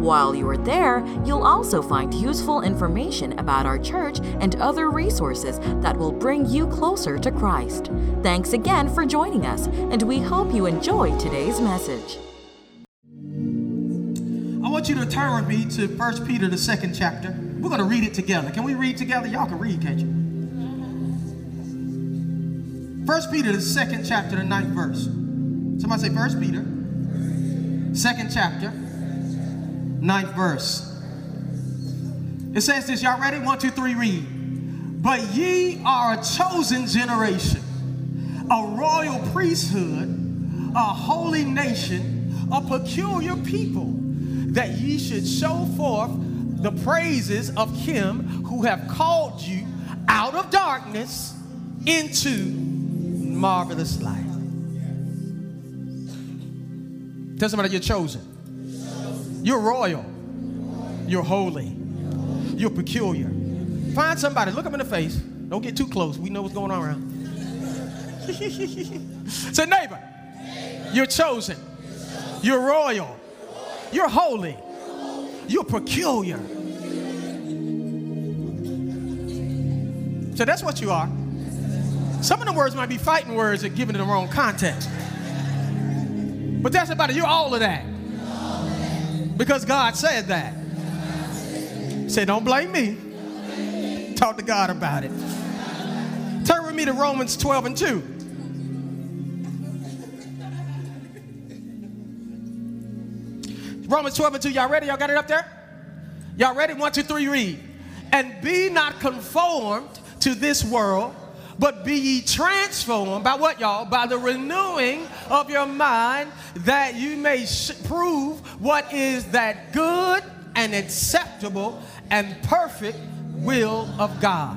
While you are there, you'll also find useful information about our church and other resources that will bring you closer to Christ. Thanks again for joining us, and we hope you enjoy today's message. I want you to turn with me to 1 Peter, the second chapter. We're going to read it together. Can we read together? Y'all can read, can't you? 1 Peter, the second chapter, the ninth verse. Somebody say 1 Peter, second chapter, ninth verse. It says this, y'all ready? One, two, three, read. But ye are a chosen generation, a royal priesthood, a holy nation, a peculiar people, that ye should show forth the praises of him who have called you out of darkness into marvelous light. Tell somebody you're chosen. You're royal. You're holy. You're peculiar. Find somebody, look them in the face. Don't get too close. We know what's going on around. Say, neighbor, you're chosen. You're royal. You're holy. You're peculiar. So that's what you are. Some of the words might be fighting words that given in the wrong context. But that's about it. You're all of that. Because God said that. Say, don't blame me. Talk to God about it. Turn with me to Romans 12 and 2. Romans 12 and 2. Y'all ready? Y'all got it up there? Y'all ready? One, two, three, read. And be not conformed to this world, but be ye transformed by what, y'all? By the renewing of your mind, that you may sh- prove what is that good and acceptable and perfect will of God.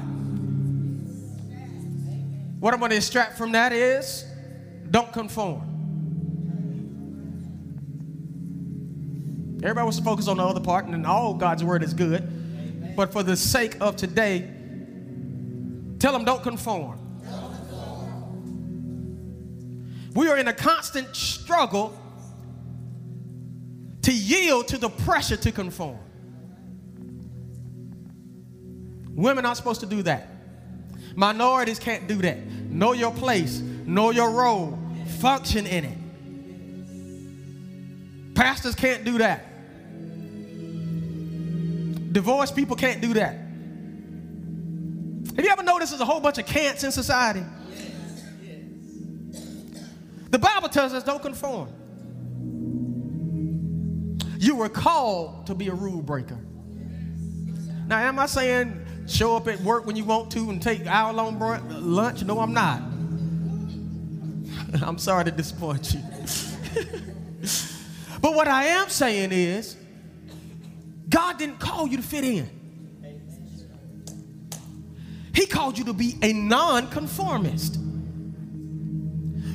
What I'm going to extract from that is don't conform. Everybody wants to focus on the other part, and all God's word is good. But for the sake of today, tell them don't conform. We are in a constant struggle to yield to the pressure to conform. Women aren't supposed to do that. Minorities can't do that. Know your place, know your role, function in it. Pastors can't do that. Divorced people can't do that. Have you ever noticed there's a whole bunch of can'ts in society? The Bible tells us don't conform. You were called to be a rule breaker. Now, am I saying show up at work when you want to and take hour long lunch? No, I'm not. I'm sorry to disappoint you. but what I am saying is, God didn't call you to fit in. He called you to be a nonconformist.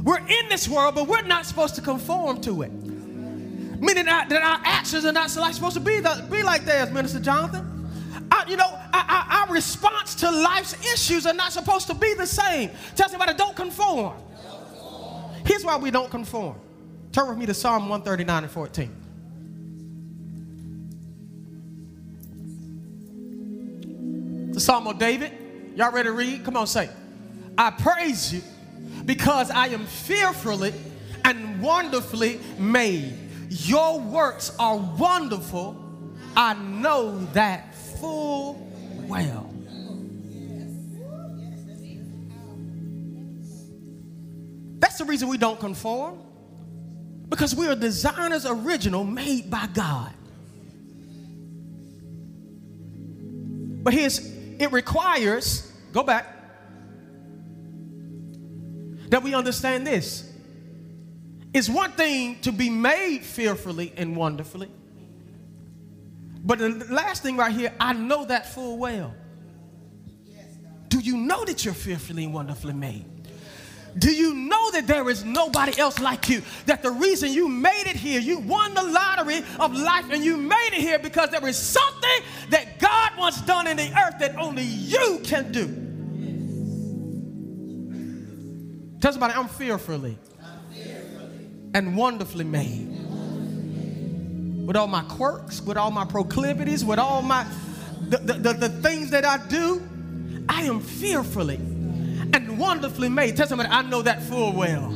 We're in this world, but we're not supposed to conform to it. Meaning that, that our actions are not supposed to be, the, be like theirs, Minister Jonathan. Our, you know, our, our, response to life's issues are not supposed to be the same. Tell somebody, don't conform. Here's why we don't conform. Turn with me to Psalm 139 and 14. The Psalm of David. Y'all ready to read? Come on, say. I praise you because I am fearfully and wonderfully made. Your works are wonderful. I know that full well. That's the reason we don't conform. Because we are designers original made by God. But here's it requires, go back, that we understand this. It's one thing to be made fearfully and wonderfully. But the last thing right here, I know that full well. Do you know that you're fearfully and wonderfully made? Do you know that there is nobody else like you? That the reason you made it here, you won the lottery of life and you made it here because there is something that God wants done in the earth that only you can do. Tell somebody, I'm fearfully, I'm fearfully. and wonderfully made. With all my quirks, with all my proclivities, with all my the, the, the, the things that I do, I am fearfully and wonderfully made. Tell somebody, I know that full well.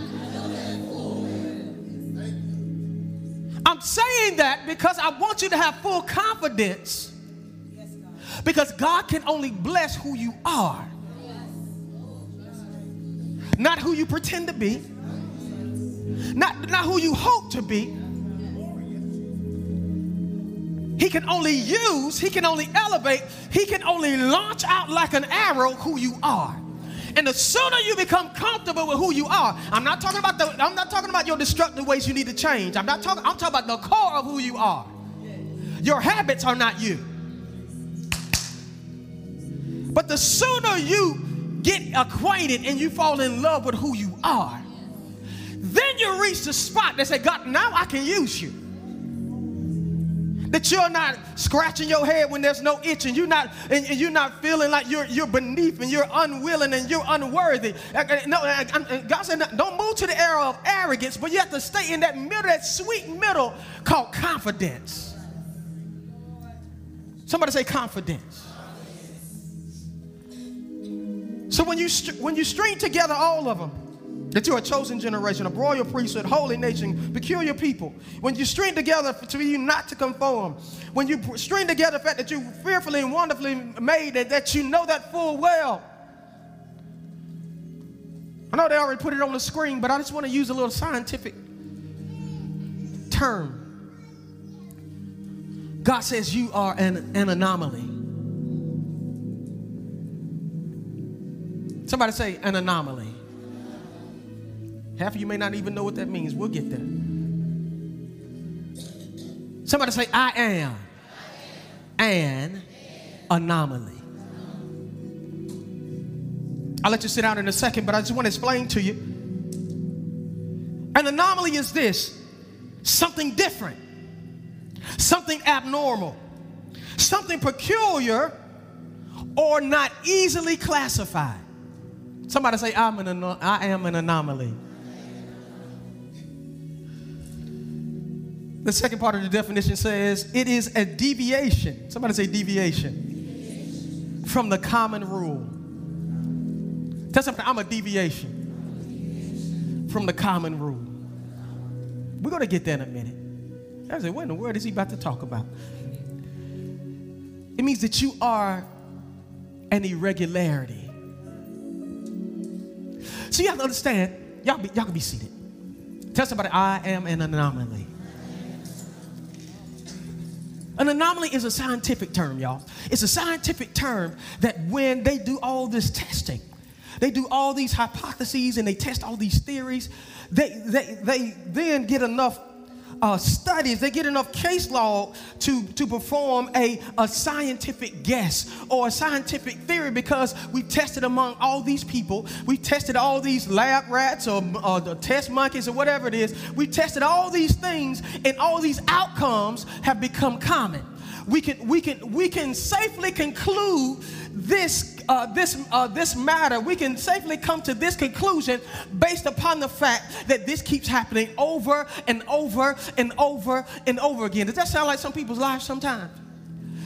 I'm saying that because I want you to have full confidence because God can only bless who you are, not who you pretend to be, not, not who you hope to be. He can only use, he can only elevate, he can only launch out like an arrow who you are. And the sooner you become comfortable with who you are, I'm not talking about the, I'm not talking about your destructive ways you need to change. I'm not talking, I'm talking about the core of who you are. Your habits are not you. But the sooner you get acquainted and you fall in love with who you are, then you reach the spot that say, God, now I can use you. That you're not scratching your head when there's no itch, and you're not and, and you're not feeling like you're you're beneath and you're unwilling and you're unworthy. No, God said, don't move to the era of arrogance, but you have to stay in that middle, that sweet middle called confidence. Somebody say confidence. So when you when you string together all of them, that you're a chosen generation, a royal priesthood, holy nation, peculiar people. When you string together to you not to conform, when you string together the fact that you're fearfully and wonderfully made, that, that you know that full well. I know they already put it on the screen, but I just want to use a little scientific term. God says you are an, an anomaly. Somebody say an anomaly. Half of you may not even know what that means. We'll get there. Somebody say, I am an anomaly. I'll let you sit down in a second, but I just want to explain to you. An anomaly is this something different, something abnormal, something peculiar, or not easily classified. Somebody say, I'm an, I am an anomaly. The second part of the definition says it is a deviation. Somebody say deviation. deviation. From the common rule. Tell something, I'm a deviation from the common rule. We're going to get there in a minute. I said, what in the world is he about to talk about? It means that you are an irregularity. So you have to understand, y'all, be, y'all can be seated. Tell somebody, I am an anomaly. An anomaly is a scientific term, y'all. It's a scientific term that when they do all this testing, they do all these hypotheses and they test all these theories, they, they, they then get enough uh, studies, they get enough case law to, to perform a, a scientific guess or a scientific theory because we tested among all these people. We tested all these lab rats or, or the test monkeys or whatever it is. We tested all these things, and all these outcomes have become common we can we can we can safely conclude this uh, this uh, this matter. We can safely come to this conclusion based upon the fact that this keeps happening over and over and over and over again. Does that sound like some people's lives sometimes?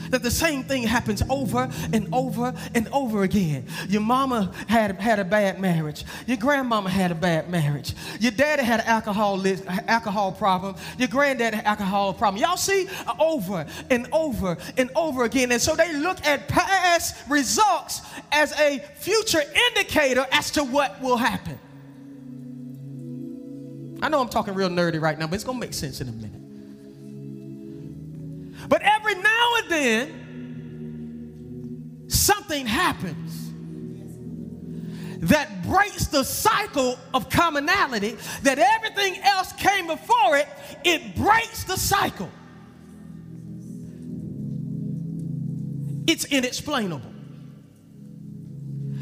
That the same thing happens over and over and over again. Your mama had, had a bad marriage. Your grandmama had a bad marriage. Your daddy had an alcohol, alcohol problem. Your granddad had an alcohol problem. Y'all see over and over and over again. And so they look at past results as a future indicator as to what will happen. I know I'm talking real nerdy right now, but it's going to make sense in a minute. But every then, something happens that breaks the cycle of commonality, that everything else came before it, it breaks the cycle. It's inexplainable.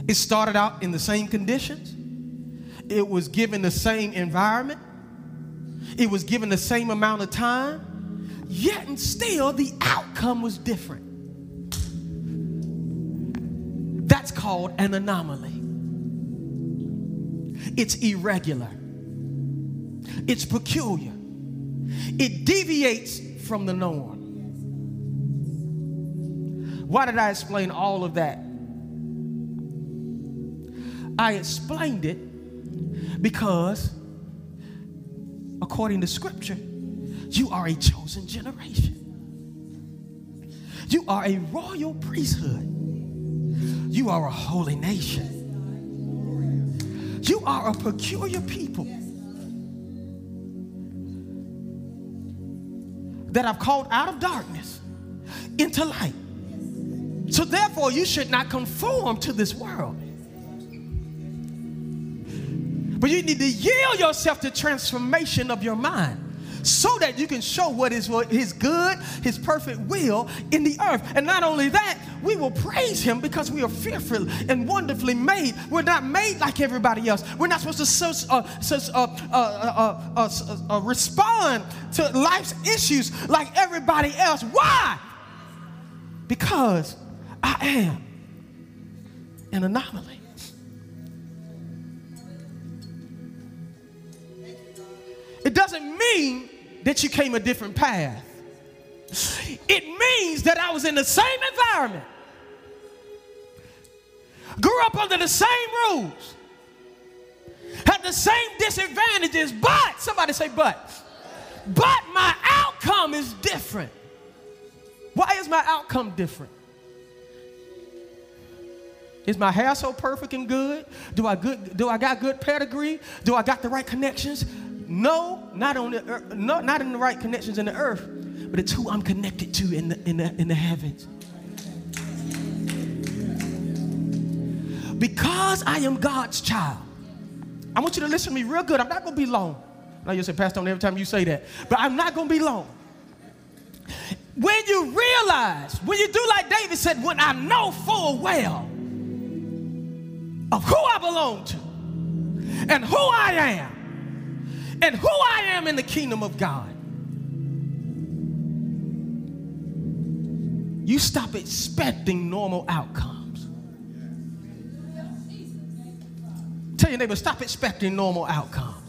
It started out in the same conditions, it was given the same environment, it was given the same amount of time, yet and still the outcome was different. That's called an anomaly. It's irregular. It's peculiar. It deviates from the norm. Why did I explain all of that? I explained it because, according to Scripture, you are a chosen generation. You are a royal priesthood. You are a holy nation. You are a peculiar people that I've called out of darkness into light. So, therefore, you should not conform to this world. But you need to yield yourself to transformation of your mind so that you can show what is his good, his perfect will in the earth. And not only that, we will praise him because we are fearfully and wonderfully made. We're not made like everybody else. We're not supposed to uh, uh, uh, uh, respond to life's issues like everybody else. Why? Because I am an anomaly. It doesn't mean that you came a different path. It means that I was in the same environment, grew up under the same rules, had the same disadvantages, but, somebody say, but, but my outcome is different. Why is my outcome different? Is my hair so perfect and good? Do I good? Do I got good pedigree? Do I got the right connections? No, not on the earth, no, not in the right connections in the earth, but it's who I'm connected to in the in the in the heavens. Because I am God's child. I want you to listen to me real good. I'm not gonna be long. Now you say, Pastor, every time you say that, but I'm not gonna be long. When you realize, when you do like David said, when I know full well of who I belong to and who I am, and who I am in the kingdom of God. You stop expecting normal outcomes. Tell your neighbor, stop expecting normal outcomes.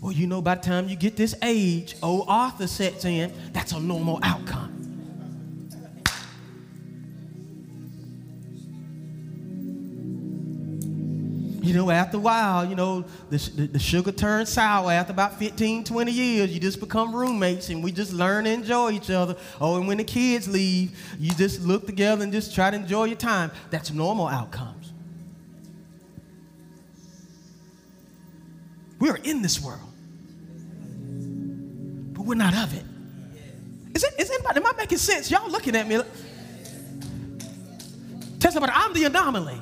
Well, you know, by the time you get this age, old Arthur sets in, that's a normal outcome. You know, after a while, you know, the, the, the, sugar turns sour. After about 15, 20 years, you just become roommates and we just learn to enjoy each other. Oh, and when the kids leave, you just look together and just try to enjoy your time. That's normal outcomes. We are in this world, but we're not of it. Is it, is anybody, am I making sense? Y'all looking at me. Tell somebody, I'm the anomaly.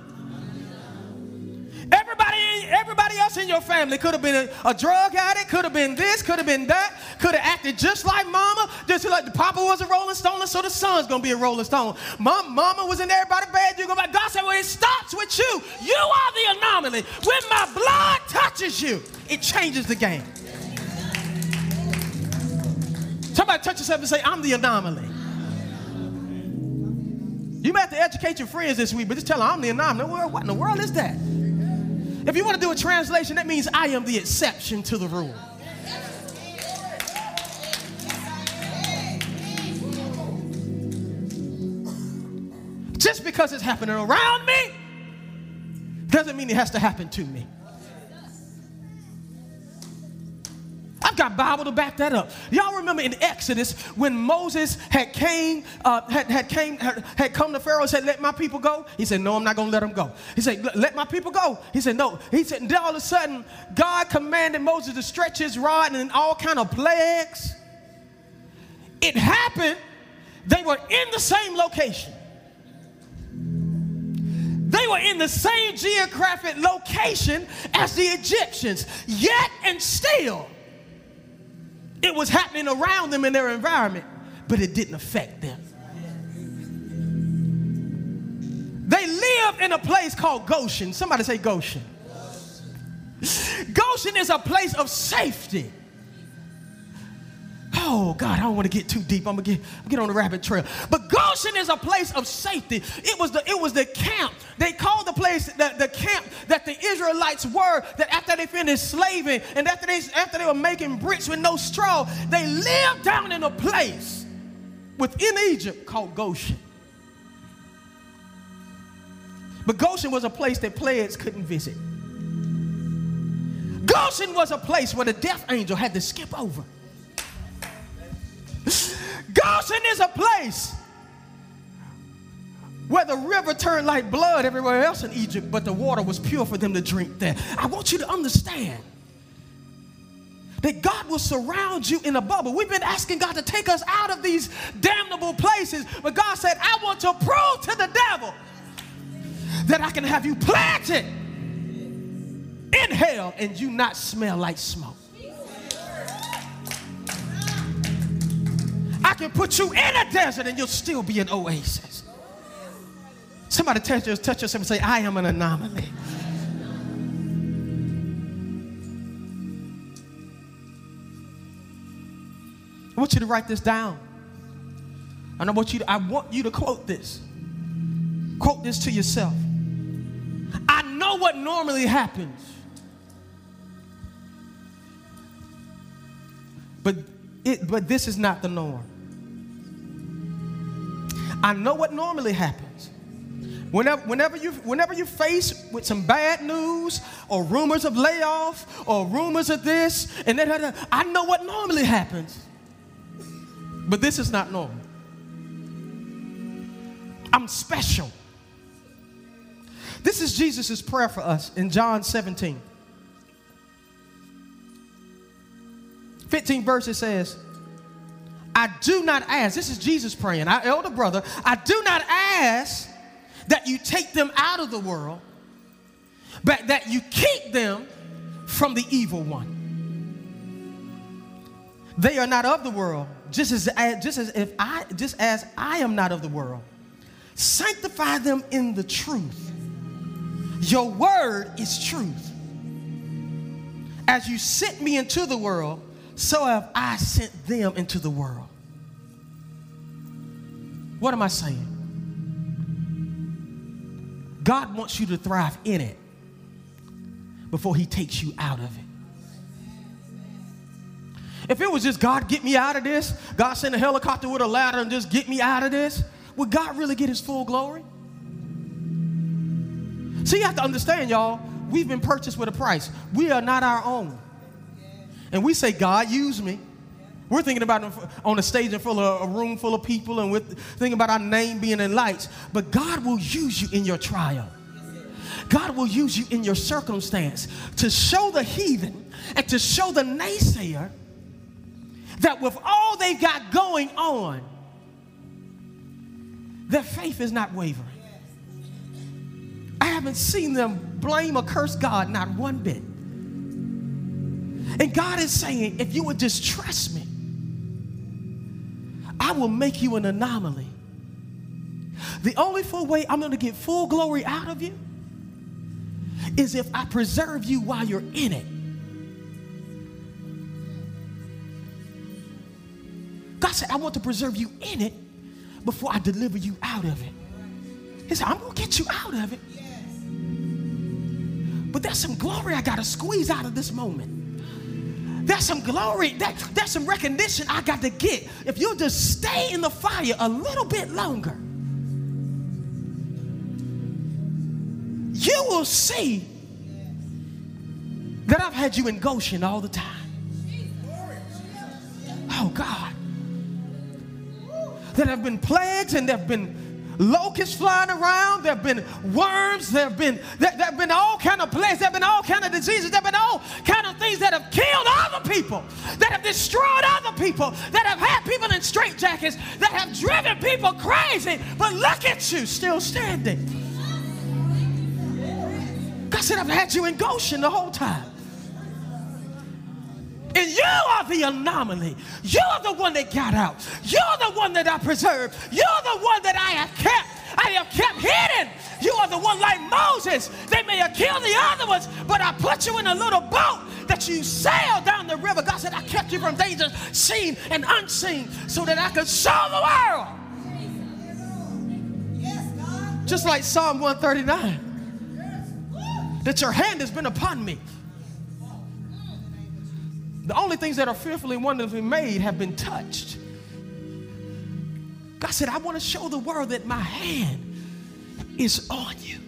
Everybody, everybody else in your family could have been a, a drug addict, could have been this, could have been that, could have acted just like mama, just like the papa was a rolling stone, so the son's gonna be a rolling stone. Mom, mama was in everybody's bed, you're gonna be God said, well, it starts with you. You are the anomaly. When my blood touches you, it changes the game. Somebody touch yourself and say, I'm the anomaly. You may have to educate your friends this week, but just tell them I'm the anomaly. What in the world is that? If you want to do a translation, that means I am the exception to the rule. Just because it's happening around me doesn't mean it has to happen to me. Got Bible to back that up. Y'all remember in Exodus when Moses had came, uh, had, had came, had, had come to Pharaoh and said, "Let my people go." He said, "No, I'm not going to let them go." He said, "Let my people go." He said, "No." He said, and then all of a sudden, God commanded Moses to stretch his rod and all kind of plagues. It happened. They were in the same location. They were in the same geographic location as the Egyptians, yet and still it was happening around them in their environment, but it didn't affect them. They lived in a place called Goshen. Somebody say Goshen. Goshen is a place of safety. Oh God, I don't want to get too deep. I'm gonna get, get on the rabbit trail. But Goshen is a place of safety. It was the it was the camp. They called the place the, the camp that the Israelites were. That after they finished slaving and after they after they were making bricks with no straw, they lived down in a place within Egypt called Goshen. But Goshen was a place that plagues couldn't visit. Goshen was a place where the death angel had to skip over. Goshen is a place where the river turned like blood everywhere else in Egypt, but the water was pure for them to drink there. I want you to understand that God will surround you in a bubble. We've been asking God to take us out of these damnable places, but God said, I want to prove to the devil that I can have you planted in hell and you not smell like smoke. I can put you in a desert and you'll still be an oasis. Somebody touch, touch yourself and say, I am an anomaly. I want you to write this down. And I want you to, I want you to quote this. Quote this to yourself. I know what normally happens. But it, but this is not the norm. I know what normally happens. Whenever, whenever, you, whenever you face with some bad news or rumors of layoff or rumors of this and that, I know what normally happens. But this is not normal. I'm special. This is Jesus' prayer for us in John 17. 15 verses says, I do not ask, this is Jesus praying, our elder brother, I do not ask that you take them out of the world, but that you keep them from the evil one. They are not of the world, just as, just as if I just as I am not of the world. Sanctify them in the truth. Your word is truth. As you sent me into the world, so have I sent them into the world. What am I saying? God wants you to thrive in it before he takes you out of it. If it was just God, get me out of this, God send a helicopter with a ladder and just get me out of this, would God really get his full glory? See, you have to understand, y'all, we've been purchased with a price. We are not our own and we say, God, use me. We're thinking about on a stage in full of a room full of people, and we're thinking about our name being in lights. But God will use you in your trial. God will use you in your circumstance to show the heathen and to show the naysayer that with all they've got going on, their faith is not wavering. I haven't seen them blame or curse God not one bit. And God is saying, if you would just trust me, I will make you an anomaly. The only full way I'm going to get full glory out of you is if I preserve you while you're in it. God said, I want to preserve you in it before I deliver you out of it. He said, I'm going to get you out of it. But there's some glory I got to squeeze out of this moment. There's some glory, that, there's some recognition I got to get. If you'll just stay in the fire a little bit longer, you will see that I've had you in Goshen all the time. Oh, God. There have been plagues and there have been locusts flying around. There have been worms. There have been there, there have been all kind of plagues. There have been all kind of diseases. There have been all kind of things that have killed other people, that have destroyed other people, that have had people in straitjackets, that have driven people crazy. But look at you, still standing. God said, I've had you in Goshen the whole time. And you are the anomaly. You're the one that got out. You're the one that I preserved. You're the one that I have kept. I have kept hidden You are the one like Moses. They may have killed the other ones, but I put you in a little boat that you sail down the river. God said, I kept you from danger seen and unseen so that I could show the world. Just like Psalm 139 that your hand has been upon me. The only things that are fearfully and wonderfully made have been touched. God said, I want to show the world that my hand is on you.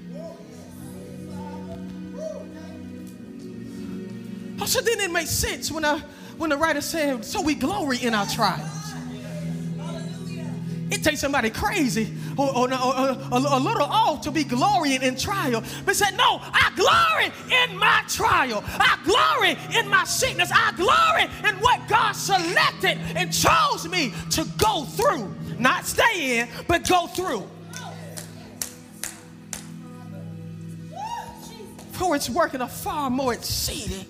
So then it makes sense when, I, when the writer said, So we glory in our trials. It takes somebody crazy or, or, or, or, a little off to be glorying in trial. But said, No, I glory in my trial. I glory in my sickness. I glory in what God selected and chose me to go through. Not stay in, but go through. For it's working a far more exceeding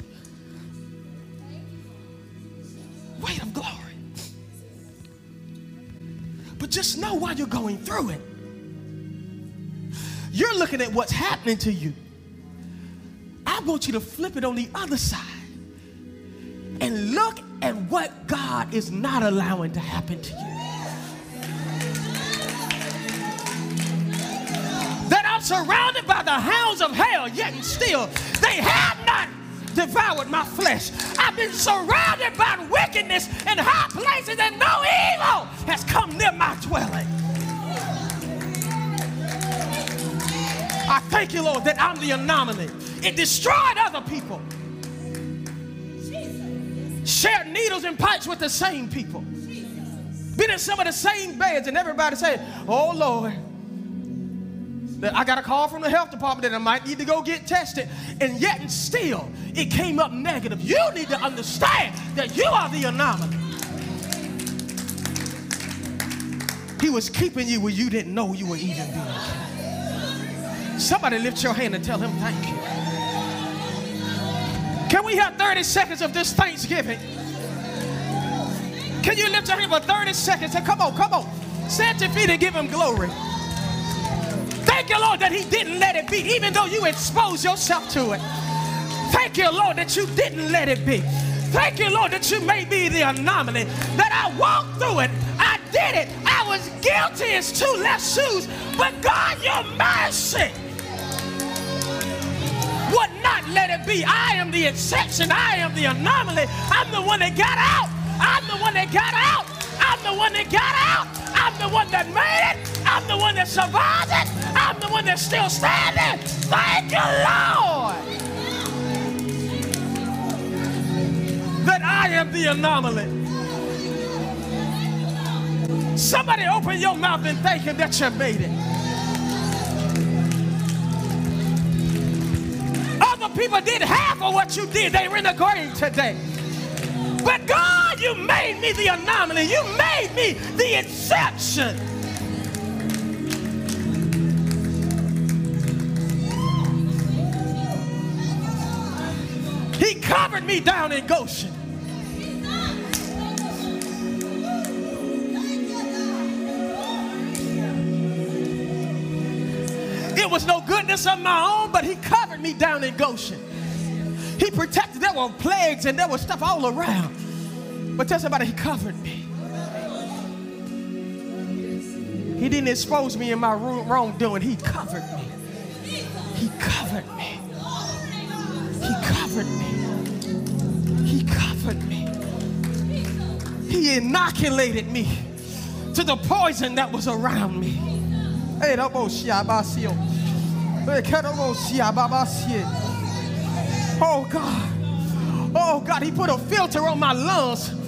But just know while you're going through it, you're looking at what's happening to you. I want you to flip it on the other side and look at what God is not allowing to happen to you. That I'm surrounded by the hounds of hell, yet and still they have not devoured my flesh. I've been surrounded by wickedness in high places, and no evil has come near my dwelling. I thank you, Lord, that I'm the anomaly. It destroyed other people. Shared needles and pipes with the same people. Been in some of the same beds, and everybody said, Oh Lord. I got a call from the health department that I might need to go get tested. And yet and still, it came up negative. You need to understand that you are the anomaly. He was keeping you where you didn't know you were even being. Somebody lift your hand and tell him thank you. Can we have 30 seconds of this Thanksgiving? Can you lift your hand for 30 seconds? Say, come on, come on. Stand your feet and give him glory. Thank you, Lord, that He didn't let it be, even though you exposed yourself to it. Thank you, Lord, that you didn't let it be. Thank you, Lord, that you made me the anomaly, that I walked through it. I did it. I was guilty as two left shoes. But God, your mercy would not let it be. I am the exception. I am the anomaly. I'm the one that got out. I'm the one that got out. I'm the one that got out. I'm the one that made it. I'm the one that survived it. I'm the one that's still standing. Thank you, Lord. That I am the anomaly. Somebody open your mouth and thank him that you made it. Other people did half of what you did. They were in the grave today. But God, you made me the anomaly. You made me the exception. He covered me down in Goshen. It was no goodness of my own, but he covered me down in Goshen. He protected. There were plagues and there was stuff all around. But tell somebody, He covered me. He didn't expose me in my wrongdoing. He covered me. He covered me. He covered me. He covered me. He inoculated me to the poison that was around me. Hey, Oh God. Oh God, he put a filter on my lungs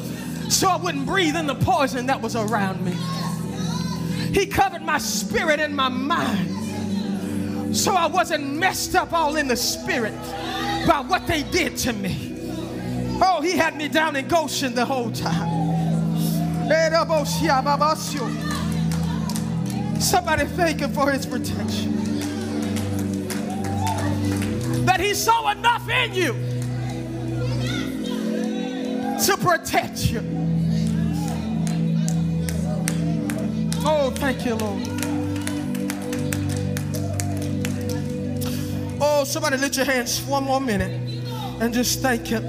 so I wouldn't breathe in the poison that was around me. He covered my spirit and my mind so I wasn't messed up all in the spirit by what they did to me. Oh, he had me down in Goshen the whole time. Somebody thank him for his protection that He saw enough in you to protect you. Oh, thank you, Lord. Oh, somebody lift your hands one more minute and just thank Him.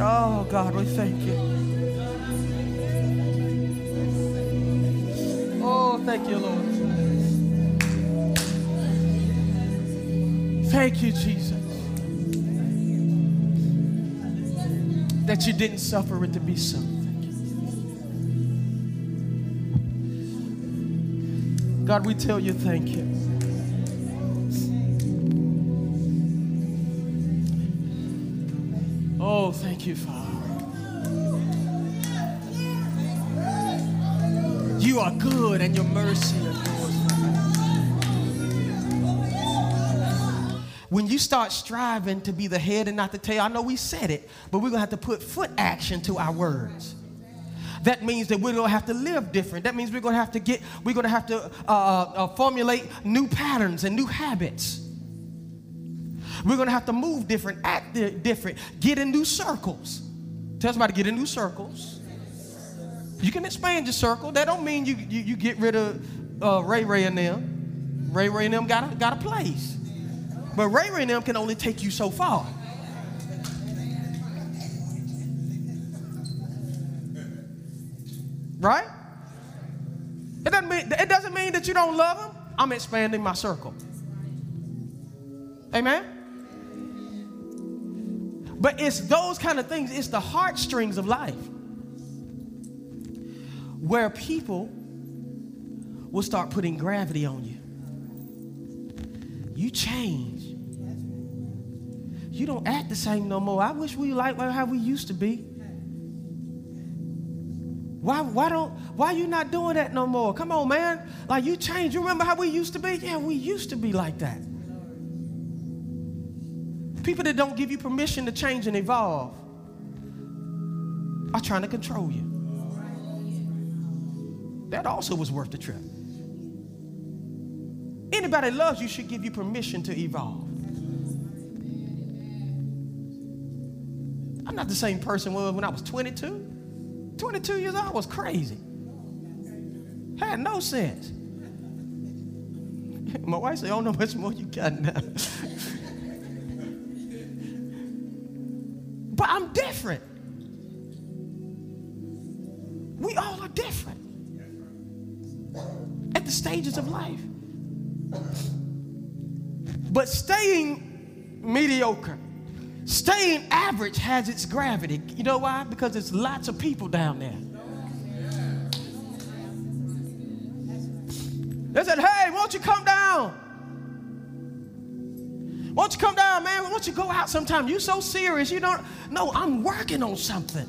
Oh, God, we thank you. Oh, thank you, Lord. Thank you, Jesus. That you didn't suffer it to be so. God, we tell you thank you. Oh, thank you, Father. You are good and your mercy you start striving to be the head and not the tail, I know we said it, but we're gonna have to put foot action to our words. That means that we're gonna have to live different. That means we're gonna have to get, we're gonna have to uh, uh, formulate new patterns and new habits. We're gonna have to move different, act different, get in new circles. Tell somebody get in new circles. You can expand your circle. That don't mean you you, you get rid of uh, Ray Ray and them. Ray Ray and them got a, got a place. But Ray and them can only take you so far. Right? It doesn't mean, it doesn't mean that you don't love them. I'm expanding my circle. Amen? But it's those kind of things, it's the heartstrings of life where people will start putting gravity on you. You change. You don't act the same no more. I wish we like how we used to be. Why, why don't why you not doing that no more? Come on, man. Like you changed. You remember how we used to be? Yeah, we used to be like that. People that don't give you permission to change and evolve are trying to control you. That also was worth the trip. Anybody loves you should give you permission to evolve. I'm not the same person when I was 22. 22 years old, I was crazy. Had no sense. My wife said, I don't know much more you got now. but I'm different. We all are different at the stages of life. But staying mediocre, staying average has its gravity. You know why? Because there's lots of people down there. They said, hey, won't you come down? Won't you come down, man? Won't you go out sometime? You so serious. You don't. No, I'm working on something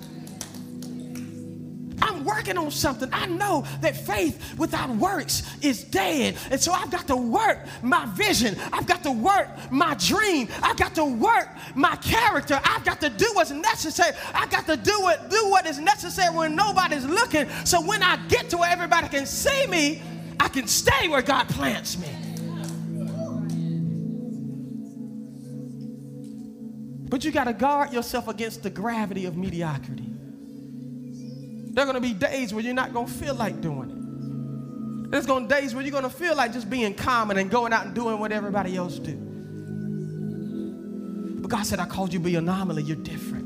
working on something. I know that faith without works is dead. And so I've got to work my vision. I've got to work my dream. I've got to work my character. I've got to do what's necessary. I've got to do it, do what is necessary when nobody's looking. So when I get to where everybody can see me, I can stay where God plants me. But you got to guard yourself against the gravity of mediocrity. There are going to be days where you're not going to feel like doing it. There's going to be days where you're going to feel like just being common and going out and doing what everybody else do. But God said, I called you to be anomaly. You're different.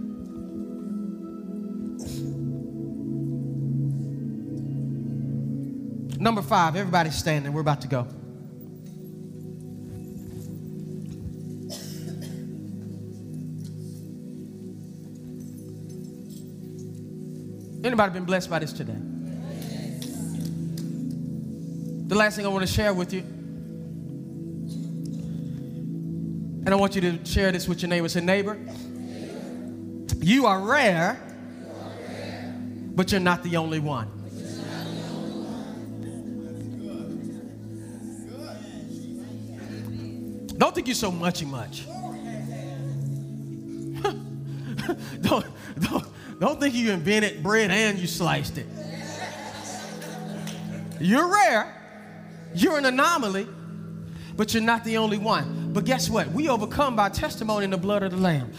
Number five, everybody's standing. We're about to go. Anybody been blessed by this today? The last thing I want to share with you, and I want you to share this with your neighbor. Say, neighbor, you are rare, but you're not the only one. Don't think you're so muchy much. don't, don't, don't think you invented bread and you sliced it. You're rare, you're an anomaly, but you're not the only one. But guess what? We overcome by testimony in the blood of the Lamb.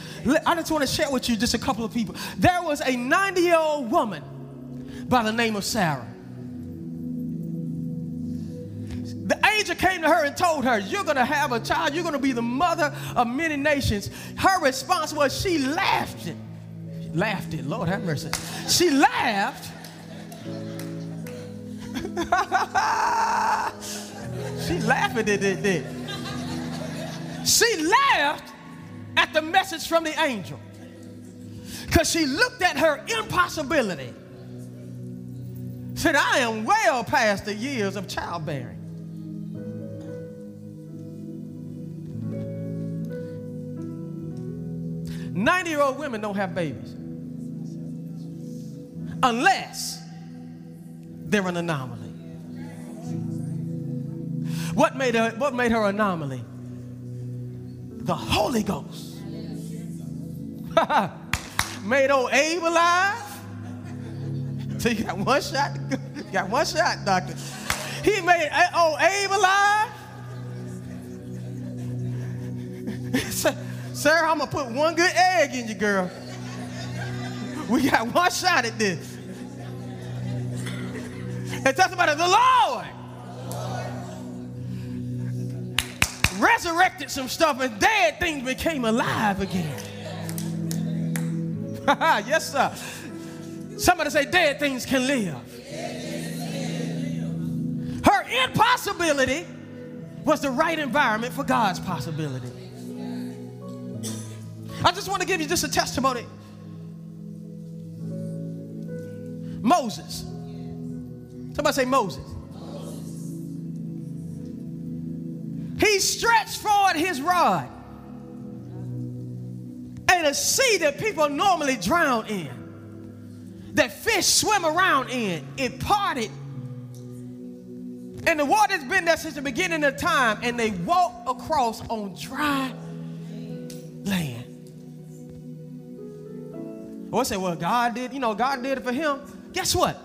I just want to share with you just a couple of people. There was a 90 year old woman by the name of Sarah. The angel came to her and told her, You're going to have a child, you're going to be the mother of many nations, her response was she laughed it. Laughed it, Lord have mercy. She laughed. she laughed at it. She laughed at the message from the angel because she looked at her impossibility. Said, I am well past the years of childbearing. Ninety-year-old women don't have babies unless they're an anomaly. What made her, what made her anomaly? The Holy Ghost. made old Abe alive. So you got one shot. Got one shot, doctor. He made old Abe alive. Sir, I'm gonna put one good egg in you, girl. We got one shot at this. And about it, the Lord resurrected some stuff and dead things became alive again. yes, sir. Somebody say, dead things can live. Her impossibility was the right environment for God's possibility. I just want to give you just a testimony. Moses. Somebody say Moses. He stretched forward his rod and a sea that people normally drown in, that fish swim around in, it parted. And the water's been there since the beginning of time, and they walked across on dry land. Or say, well, God did, you know, God did it for him. Guess what?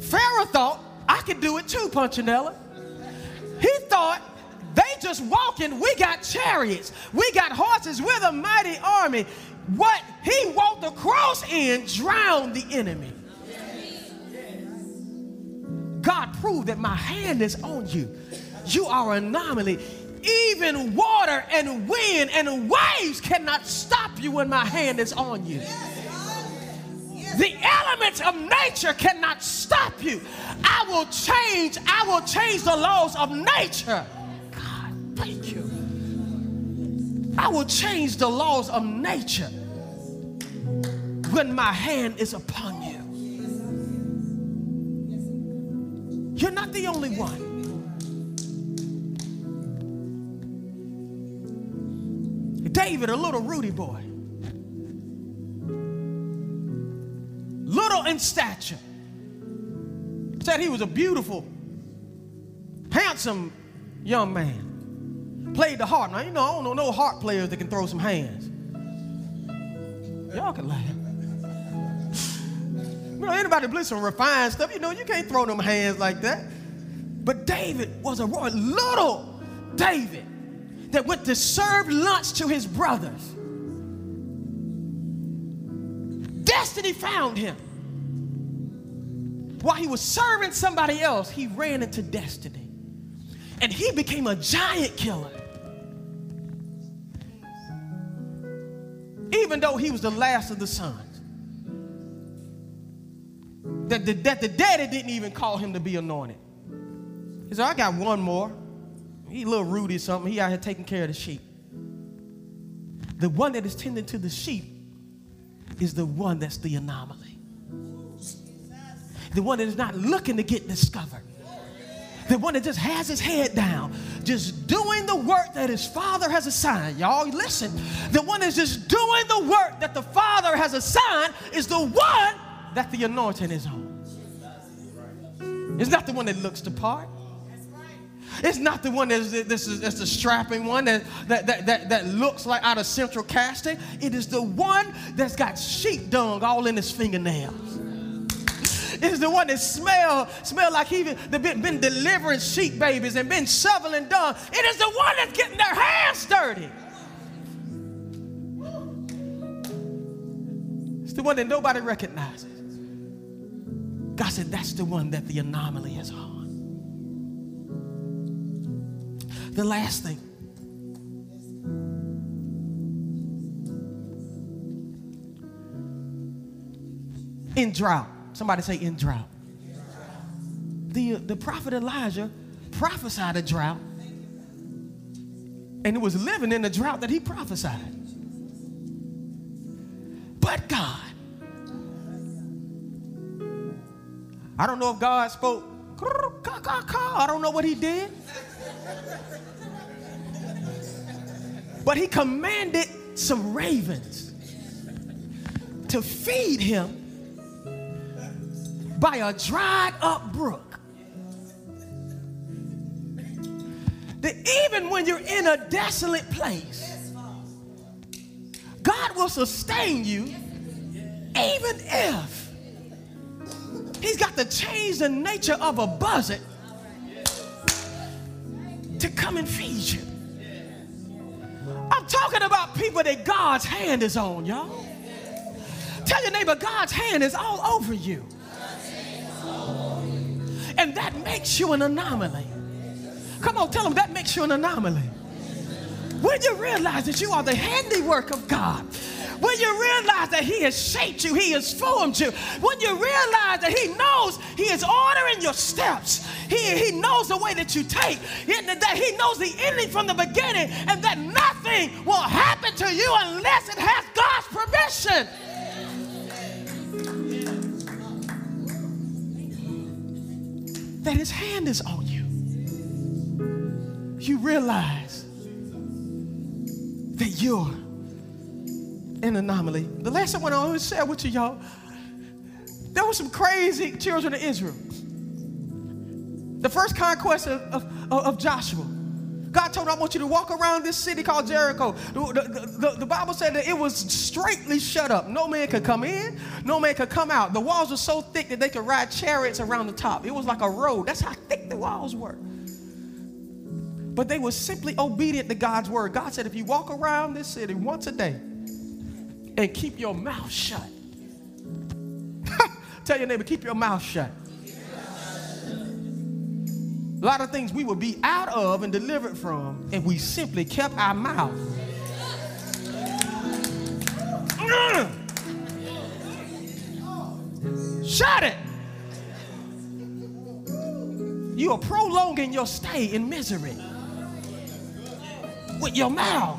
Pharaoh thought I could do it too, Punchinella. He thought they just walking. We got chariots. We got horses. We're the mighty army. What he walked across in drowned the enemy. God proved that my hand is on you. You are an anomaly. Even water and wind and waves cannot stop you when my hand is on you. The elements of nature cannot stop you. I will change, I will change the laws of nature. God, thank you. I will change the laws of nature when my hand is upon you. You're not the only one. David, a little Rudy boy, in stature, said he was a beautiful, handsome young man played the harp. Now, you know, I don't know no harp players that can throw some hands. Y'all can laugh. You know, anybody play some refined stuff, you know, you can't throw them hands like that. But David was a little David that went to serve lunch to his brothers. Destiny found him. While he was serving somebody else, he ran into destiny. And he became a giant killer. even though he was the last of the sons. That the, that the daddy didn't even call him to be anointed. He said, I got one more. He little Rudy something. He out here taking care of the sheep. The one that is tending to the sheep is the one that's the anomaly. The one that is not looking to get discovered the one that just has his head down, just doing the work that his father has assigned. Y'all listen. The one that's just doing the work that the father has assigned is the one that the anointing is on. It's not the one that looks the part. It's not the one that's, this is, that's the strapping one that, that, that, that, that looks like out of central casting. It is the one that's got sheep dung all in his fingernails is the one that smell, smell like he been, been, been delivering sheep babies and been shoveling dung. It is the one that's getting their hands dirty. It's the one that nobody recognizes. God said, that's the one that the anomaly is on. The last thing. In drought. Somebody say in drought. The, the prophet Elijah prophesied a drought, and it was living in the drought that he prophesied. But God, I don't know if God spoke, I don't know what he did. But he commanded some ravens to feed him by a dried up brook. That even when you're in a desolate place, God will sustain you even if He's got to change the nature of a buzzard to come and feed you. I'm talking about people that God's hand is on, y'all. Tell your neighbor, God's hand is all over you. And that makes you an anomaly. Come on, tell them that makes you an anomaly. When you realize that you are the handiwork of God, when you realize that He has shaped you, He has formed you, when you realize that He knows He is ordering your steps, He, he knows the way that you take, that He knows the ending from the beginning, and that nothing will happen to you unless it has God's permission. That His hand is on you. You realize that you're an anomaly. The last time I to share with you, y'all, there were some crazy children of Israel. The first conquest of, of, of Joshua. God told him, I want you to walk around this city called Jericho. The, the, the, the, Bible said that it was straightly shut up. No man could come in, no man could come out. The walls were so thick that they could ride chariots around the top. It was like a road. That's how thick the walls were. But they were simply obedient to God's word. God said, if you walk around this city once a day, and keep your mouth shut. Tell your neighbor, keep your mouth shut. A lot of things we would be out of and delivered from if we simply kept our mouth. Mm. Shut it. You are prolonging your stay in misery with your mouth.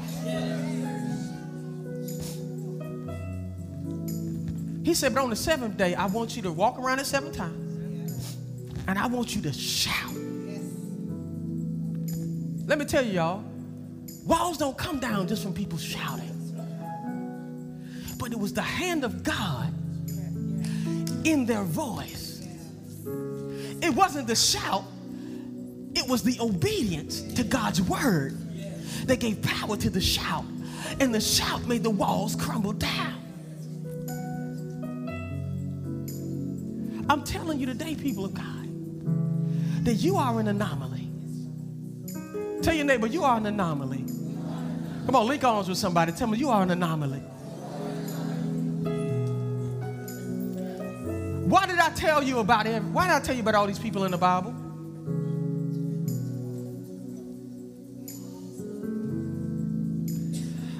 He said, but on the seventh day, I want you to walk around it seven times. And I want you to shout. Let me tell you, y'all, walls don't come down just from people shouting. But it was the hand of God in their voice. It wasn't the shout, it was the obedience to God's word that gave power to the shout. And the shout made the walls crumble down. I'm telling you today, people of God, that you are an anomaly. Tell your neighbor, you are an anomaly. Come on, link arms with somebody. Tell me, you are an anomaly. Why did I tell you about it? Why did I tell you about all these people in the Bible?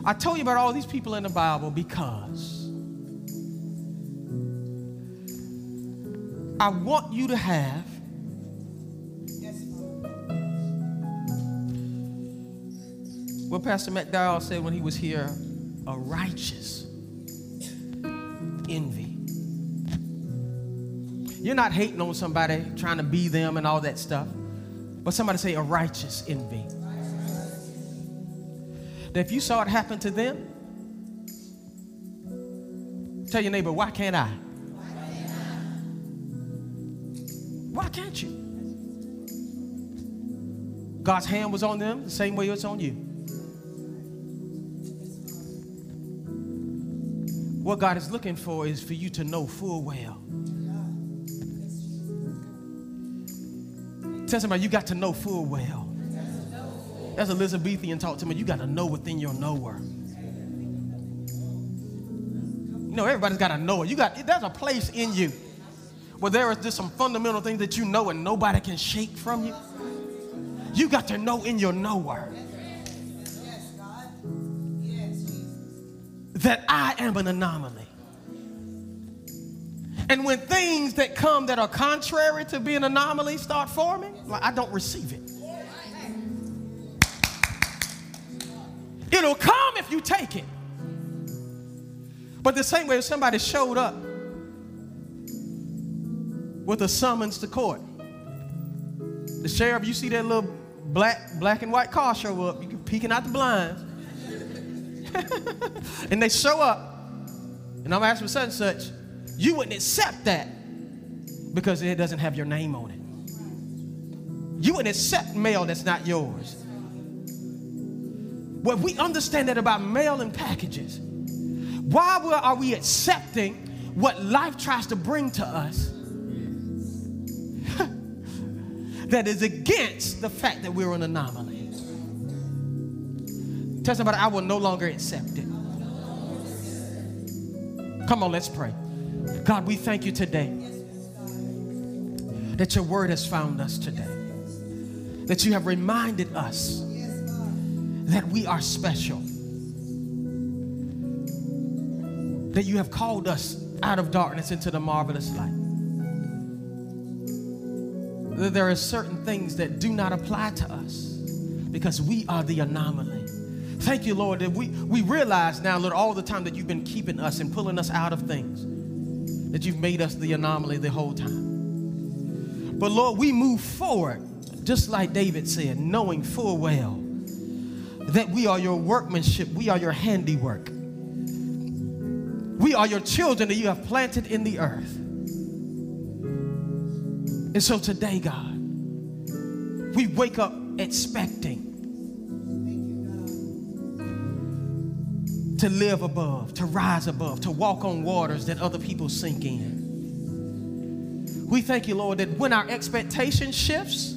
I told you about all these people in the Bible because I want you to have what Pastor McDowell said when he was here a righteous envy. You're not hating on somebody, trying to be them and all that stuff, but somebody say a righteous envy. That if you saw it happen to them, tell your neighbor, why can't I? Why can't you? God's hand was on them the same way it's on you. What God is looking for is for you to know full well. Tell somebody you got to know full well. That's Elizabethan talk to me. You got to know within your knower. You know, everybody's got to know it. You got there's a place in you where there is just some fundamental things that you know and nobody can shake from you. You got to know in your knower that I am an anomaly. And when things that come that are contrary to being an anomaly start forming, like I don't receive it. It'll come if you take it. But the same way if somebody showed up with a summons to court, the sheriff, you see that little black, black and white car show up, you can peeking out the blinds. and they show up, and I'm asking for such and such, you wouldn't accept that because it doesn't have your name on it. You wouldn't accept mail that's not yours. Well, we understand that about mail and packages. Why are we accepting what life tries to bring to us that is against the fact that we're an anomaly? Tell somebody, I will no longer accept it. Come on, let's pray. God, we thank you today that your word has found us today, that you have reminded us that we are special, that you have called us out of darkness into the marvelous light. That there are certain things that do not apply to us because we are the anomaly. Thank you, Lord, that we, we realize now, Lord, all the time that you've been keeping us and pulling us out of things, that you've made us the anomaly the whole time. But Lord, we move forward, just like David said, knowing full well that we are your workmanship, we are your handiwork. We are your children that you have planted in the earth. And so today, God, we wake up expecting to live above, to rise above, to walk on waters that other people sink in. We thank you, Lord, that when our expectation shifts,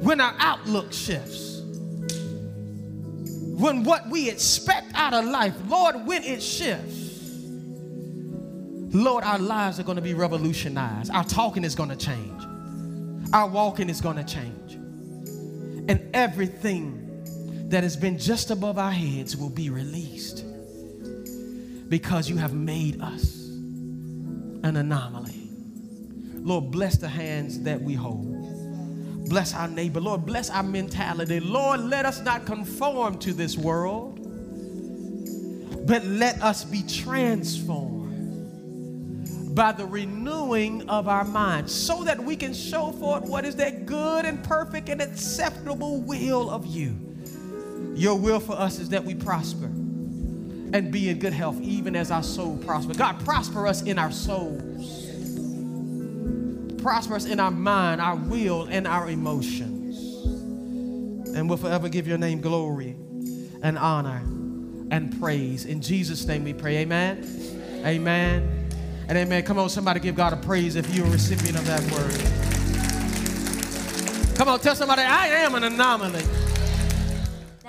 when our outlook shifts, when what we expect out of life, Lord, when it shifts, Lord, our lives are going to be revolutionized. Our talking is going to change. Our walking is going to change. And everything that has been just above our heads will be released because you have made us an anomaly. Lord, bless the hands that we hold. Bless our neighbor. Lord, bless our mentality. Lord, let us not conform to this world, but let us be transformed by the renewing of our minds so that we can show forth what is that good and perfect and acceptable will of you. Your will for us is that we prosper and be in good health, even as our soul prosper. God, prosper us in our souls prosper us in our mind, our will, and our emotions. And we'll forever give your name glory and honor and praise. In Jesus' name we pray. Amen. Amen. And amen. Come on, somebody give God a praise if you're a recipient of that word. Come on, tell somebody, I am an anomaly.